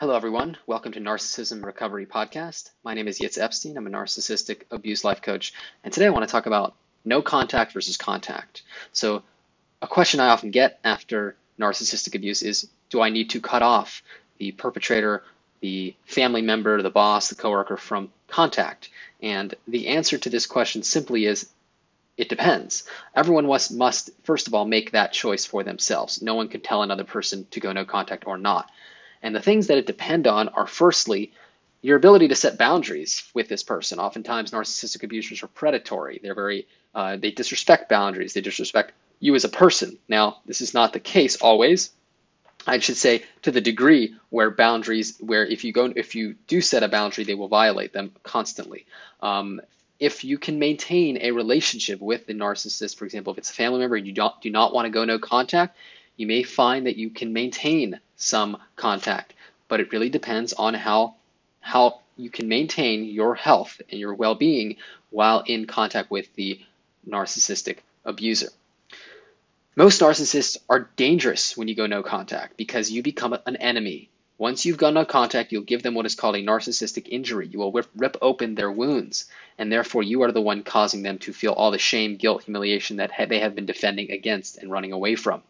Hello, everyone. Welcome to Narcissism Recovery Podcast. My name is Yitz Epstein. I'm a narcissistic abuse life coach. And today I want to talk about no contact versus contact. So, a question I often get after narcissistic abuse is Do I need to cut off the perpetrator, the family member, the boss, the coworker from contact? And the answer to this question simply is it depends. Everyone must, must, first of all, make that choice for themselves. No one can tell another person to go no contact or not. And the things that it depend on are firstly, your ability to set boundaries with this person. Oftentimes, narcissistic abusers are predatory. They're very, uh, they disrespect boundaries. They disrespect you as a person. Now, this is not the case always. I should say to the degree where boundaries, where if you go, if you do set a boundary, they will violate them constantly. Um, if you can maintain a relationship with the narcissist, for example, if it's a family member and you don't, do not want to go no contact, you may find that you can maintain some contact, but it really depends on how how you can maintain your health and your well-being while in contact with the narcissistic abuser. Most narcissists are dangerous when you go no contact because you become an enemy. Once you've gone no contact, you'll give them what is called a narcissistic injury. You will rip, open their wounds, and therefore you are the one causing them to feel all the shame, guilt, humiliation that they have been defending against and running away from.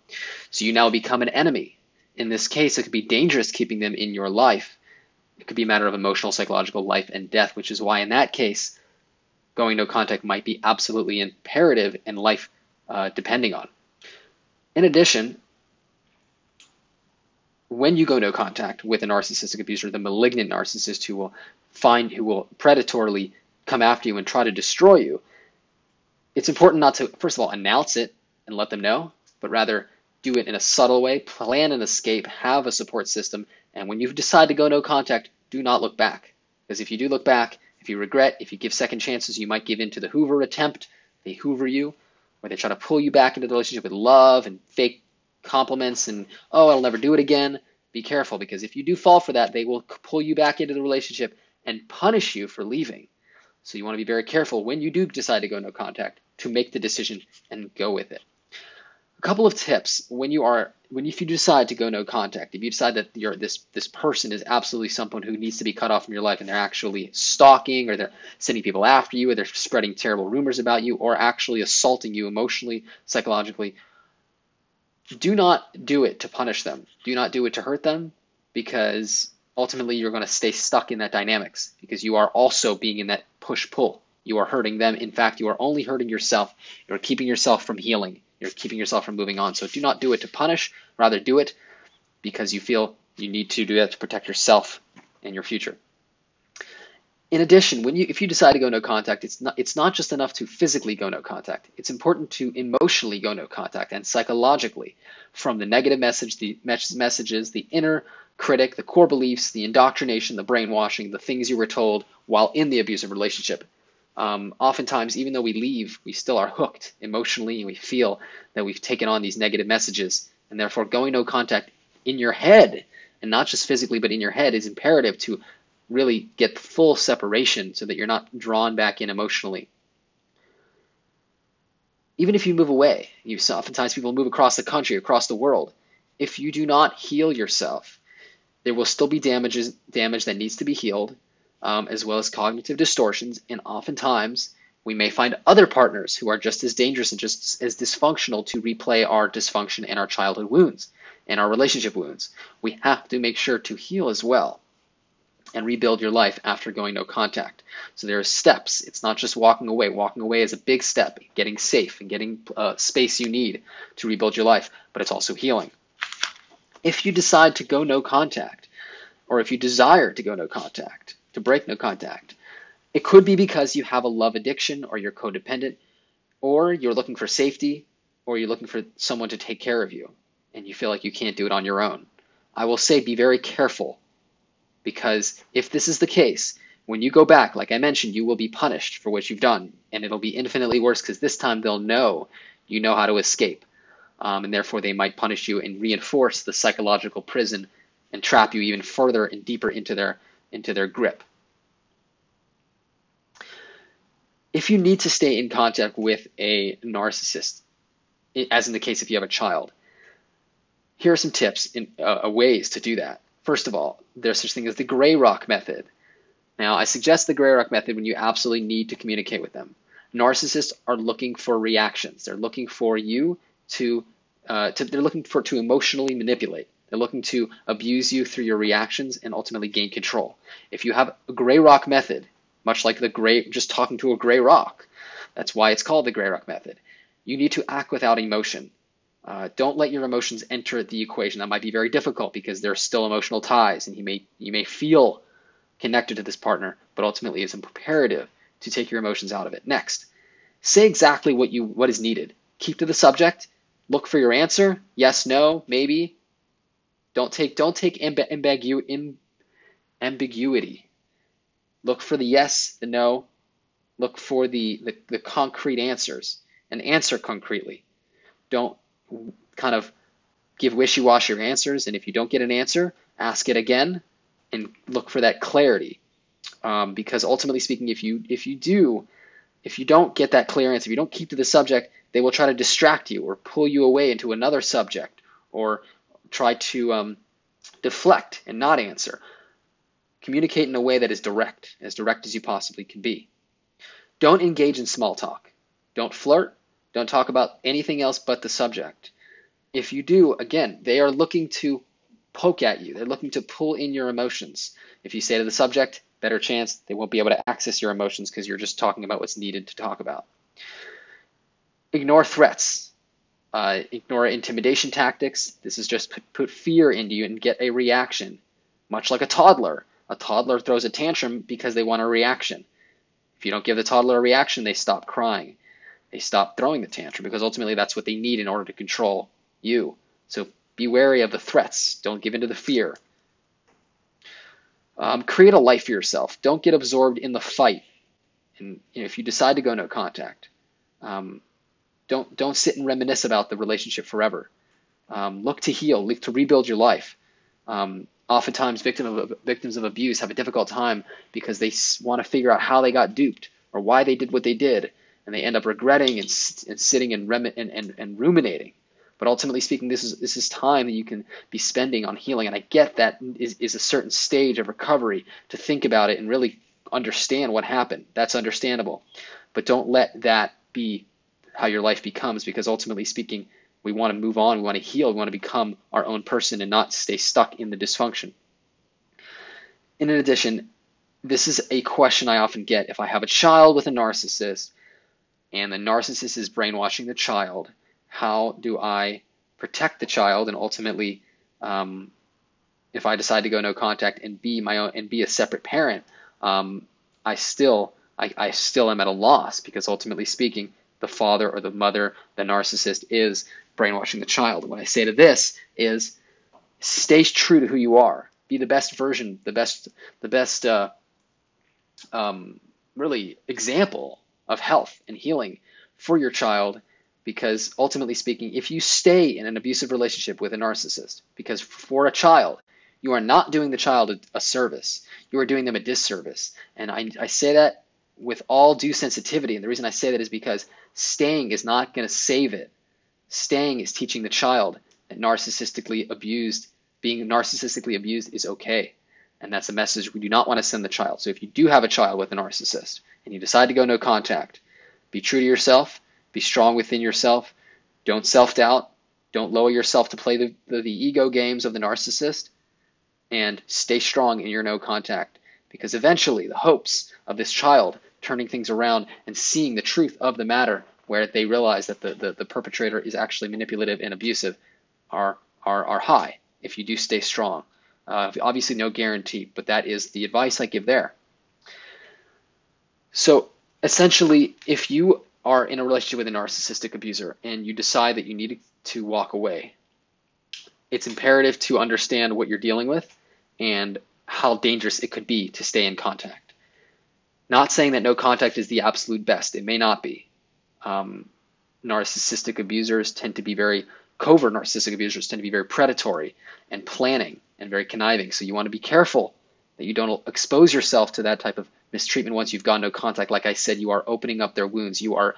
So you now become an enemy in this case, it could be dangerous keeping them in your life. It could be a matter of emotional, psychological life and death, which is why, in that case, going no contact might be absolutely imperative and life uh, depending on. In addition, when you go no contact with a narcissistic abuser, the malignant narcissist who will find, who will predatorily come after you and try to destroy you, it's important not to, first of all, announce it and let them know, but rather do it in a subtle way, plan an escape, have a support system, and when you decide to go no contact, do not look back. Because if you do look back, if you regret, if you give second chances, you might give in to the Hoover attempt. They Hoover you, or they try to pull you back into the relationship with love and fake compliments and, oh, I'll never do it again. Be careful because if you do fall for that, they will pull you back into the relationship and punish you for leaving. So you want to be very careful when you do decide to go no contact to make the decision and go with it a couple of tips when you are when if you decide to go no contact if you decide that you're this this person is absolutely someone who needs to be cut off from your life and they're actually stalking or they're sending people after you or they're spreading terrible rumors about you or actually assaulting you emotionally psychologically do not do it to punish them. Do not do it to hurt them because ultimately you're going to stay stuck in that dynamics because you are also being in that push pull you are hurting them. In fact you are only hurting yourself. You're keeping yourself from healing. You're keeping yourself from moving on. So do not do it to punish, rather do it because you feel you need to do that to protect yourself and your future. In addition, when you if you decide to go no contact, it's not it's not just enough to physically go no contact. It's important to emotionally go no contact and psychologically from the negative message, the messages, the inner critic, the core beliefs, the indoctrination, the brainwashing, the things you were told while in the abusive relationship um, oftentimes, even though we leave, we still are hooked emotionally, and we feel that we've taken on these negative messages, and therefore going no contact in your head, and not just physically, but in your head, is imperative to really get full separation so that you're not drawn back in emotionally. Even if you move away, you oftentimes people move across the country, across the world. If you do not heal yourself, there will still be damages, damage that needs to be healed, um, as well as cognitive distortions, and oftentimes we may find other partners who are just as dangerous and just as dysfunctional to replay our dysfunction and our childhood wounds and our relationship wounds. We have to make sure to heal as well and rebuild your life after going no contact. So there are steps. It's not just walking away. Walking away is a big step, getting safe and getting uh, space you need to rebuild your life, but it's also healing. If you decide to go no contact, or if you desire to go no contact, to break no contact. It could be because you have a love addiction or you're codependent, or you're looking for safety, or you're looking for someone to take care of you, and you feel like you can't do it on your own. I will say be very careful because if this is the case, when you go back, like I mentioned, you will be punished for what you've done, and it'll be infinitely worse because this time they'll know you know how to escape, um, and therefore they might punish you and reinforce the psychological prison and trap you even further and deeper into their into their grip. If you need to stay in contact with a narcissist, as in the case if you have a child, here are some tips in uh, uh, ways to do that. First of all, there's such thing as the gray rock method. Now, I suggest the gray rock method when you absolutely need to communicate with them. Narcissists are looking for reactions. They're looking for you to, uh, to they're looking for to emotionally manipulate. They're looking to abuse you through your reactions and ultimately gain control. If you have a gray rock method, much like the gray, just talking to a gray rock, that's why it's called the gray rock method. You need to act without emotion. Uh, don't let your emotions enter the equation. That might be very difficult because there are still emotional ties, and you may you may feel connected to this partner, but ultimately it's imperative to take your emotions out of it. Next, say exactly what you what is needed. Keep to the subject. Look for your answer. Yes, no, maybe. Don't take don't take ambigu- ambiguity. Look for the yes, the no. Look for the, the, the concrete answers and answer concretely. Don't kind of give wishy-washy answers, and if you don't get an answer, ask it again and look for that clarity. Um, because ultimately speaking, if you if you do, if you don't get that clear answer, if you don't keep to the subject, they will try to distract you or pull you away into another subject or try to um, deflect and not answer. Communicate in a way that is direct, as direct as you possibly can be. Don't engage in small talk. Don't flirt. Don't talk about anything else but the subject. If you do, again, they are looking to poke at you. They're looking to pull in your emotions. If you say to the subject, better chance they won't be able to access your emotions because you're just talking about what's needed to talk about. Ignore threats. Uh, ignore intimidation tactics. This is just put, put fear into you and get a reaction. Much like a toddler. A toddler throws a tantrum because they want a reaction. If you don't give the toddler a reaction, they stop crying. They stop throwing the tantrum because ultimately that's what they need in order to control you. So be wary of the threats. Don't give in to the fear. Um, create a life for yourself. Don't get absorbed in the fight. And you know, if you decide to go no contact, um, don't don't sit and reminisce about the relationship forever. Um, look to heal. Look to rebuild your life. Um, oftentimes, victim of, victims of abuse have a difficult time because they want to figure out how they got duped or why they did what they did, and they end up regretting and, and sitting and, and, and, and ruminating. But ultimately speaking, this is this is time that you can be spending on healing. And I get that is, is a certain stage of recovery to think about it and really understand what happened. That's understandable. But don't let that be how your life becomes because ultimately speaking, we want to move on, we want to heal, we want to become our own person and not stay stuck in the dysfunction. in addition, this is a question I often get if I have a child with a narcissist and the narcissist is brainwashing the child how do I protect the child and ultimately um, if I decide to go no contact and be my own and be a separate parent, um, I still I, I still am at a loss because ultimately speaking, the father or the mother, the narcissist is brainwashing the child. What I say to this is stay true to who you are. Be the best version, the best the best uh, um, really example of health and healing for your child because ultimately speaking, if you stay in an abusive relationship with a narcissist, because for a child, you are not doing the child a, service, you are doing them a disservice. And I, I say that with all due sensitivity. And the reason I say that is because staying is not going to save it. Staying is teaching the child that narcissistically abused, being narcissistically abused is okay. And that's a message we do not want to send the child. So if you do have a child with a narcissist and you decide to go no contact, be true to yourself be strong within yourself. Don't self doubt. Don't lower yourself to play the, the, the ego games of the narcissist. And stay strong in your no contact. Because eventually, the hopes of this child turning things around and seeing the truth of the matter, where they realize that the, the, the perpetrator is actually manipulative and abusive, are, are, are high if you do stay strong. Uh, obviously, no guarantee, but that is the advice I give there. So, essentially, if you are in a relationship with a narcissistic abuser and you decide that you need to walk away, it's imperative to understand what you're dealing with and how dangerous it could be to stay in contact. Not saying that no contact is the absolute best, it may not be. Um, narcissistic abusers tend to be very covert narcissistic abusers tend to be very predatory and planning and very conniving. So you want to be careful that you don't expose yourself to that type of mistreatment once you've gone no contact. Like I said, you are opening up their wounds. You are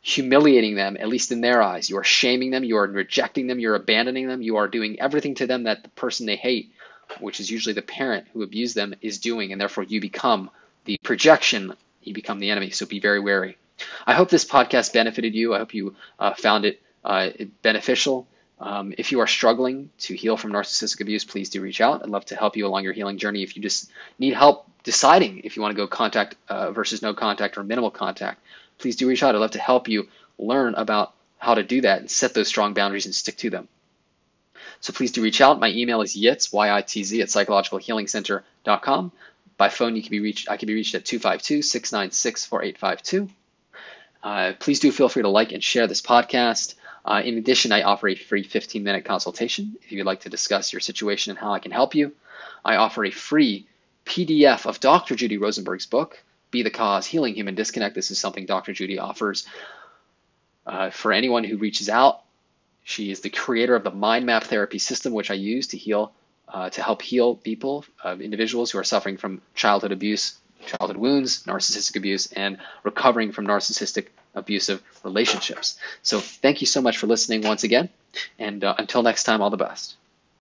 humiliating them, at least in their eyes. You are shaming them. You are rejecting them. You're abandoning them. You are doing everything to them that the person they hate which is usually the parent who abused them, is doing, and therefore you become the projection, you become the enemy. So be very wary. I hope this podcast benefited you. I hope you uh, found it uh, beneficial. Um, if you are struggling to heal from narcissistic abuse, please do reach out. I'd love to help you along your healing journey. If you just need help deciding if you want to go contact uh, versus no contact or minimal contact, please do reach out. I'd love to help you learn about how to do that and set those strong boundaries and stick to them. So please do reach out. My email is yitz, Y-I-T-Z, at psychologicalhealingcenter.com. By phone, you can be reached. I can be reached at 252-696-4852. Uh, please do feel free to like and share this podcast. Uh, in addition, I offer a free 15 minute consultation if you'd like to discuss your situation and how I can help you. I offer a free PDF of Dr. Judy Rosenberg's book, Be the Cause Healing Human Disconnect. This is something Dr. Judy offers uh, for anyone who reaches out. She is the creator of the mind map therapy system, which I use to heal, uh, to help heal people, uh, individuals who are suffering from childhood abuse, childhood wounds, narcissistic abuse, and recovering from narcissistic abusive relationships. So thank you so much for listening once again, and uh, until next time, all the best.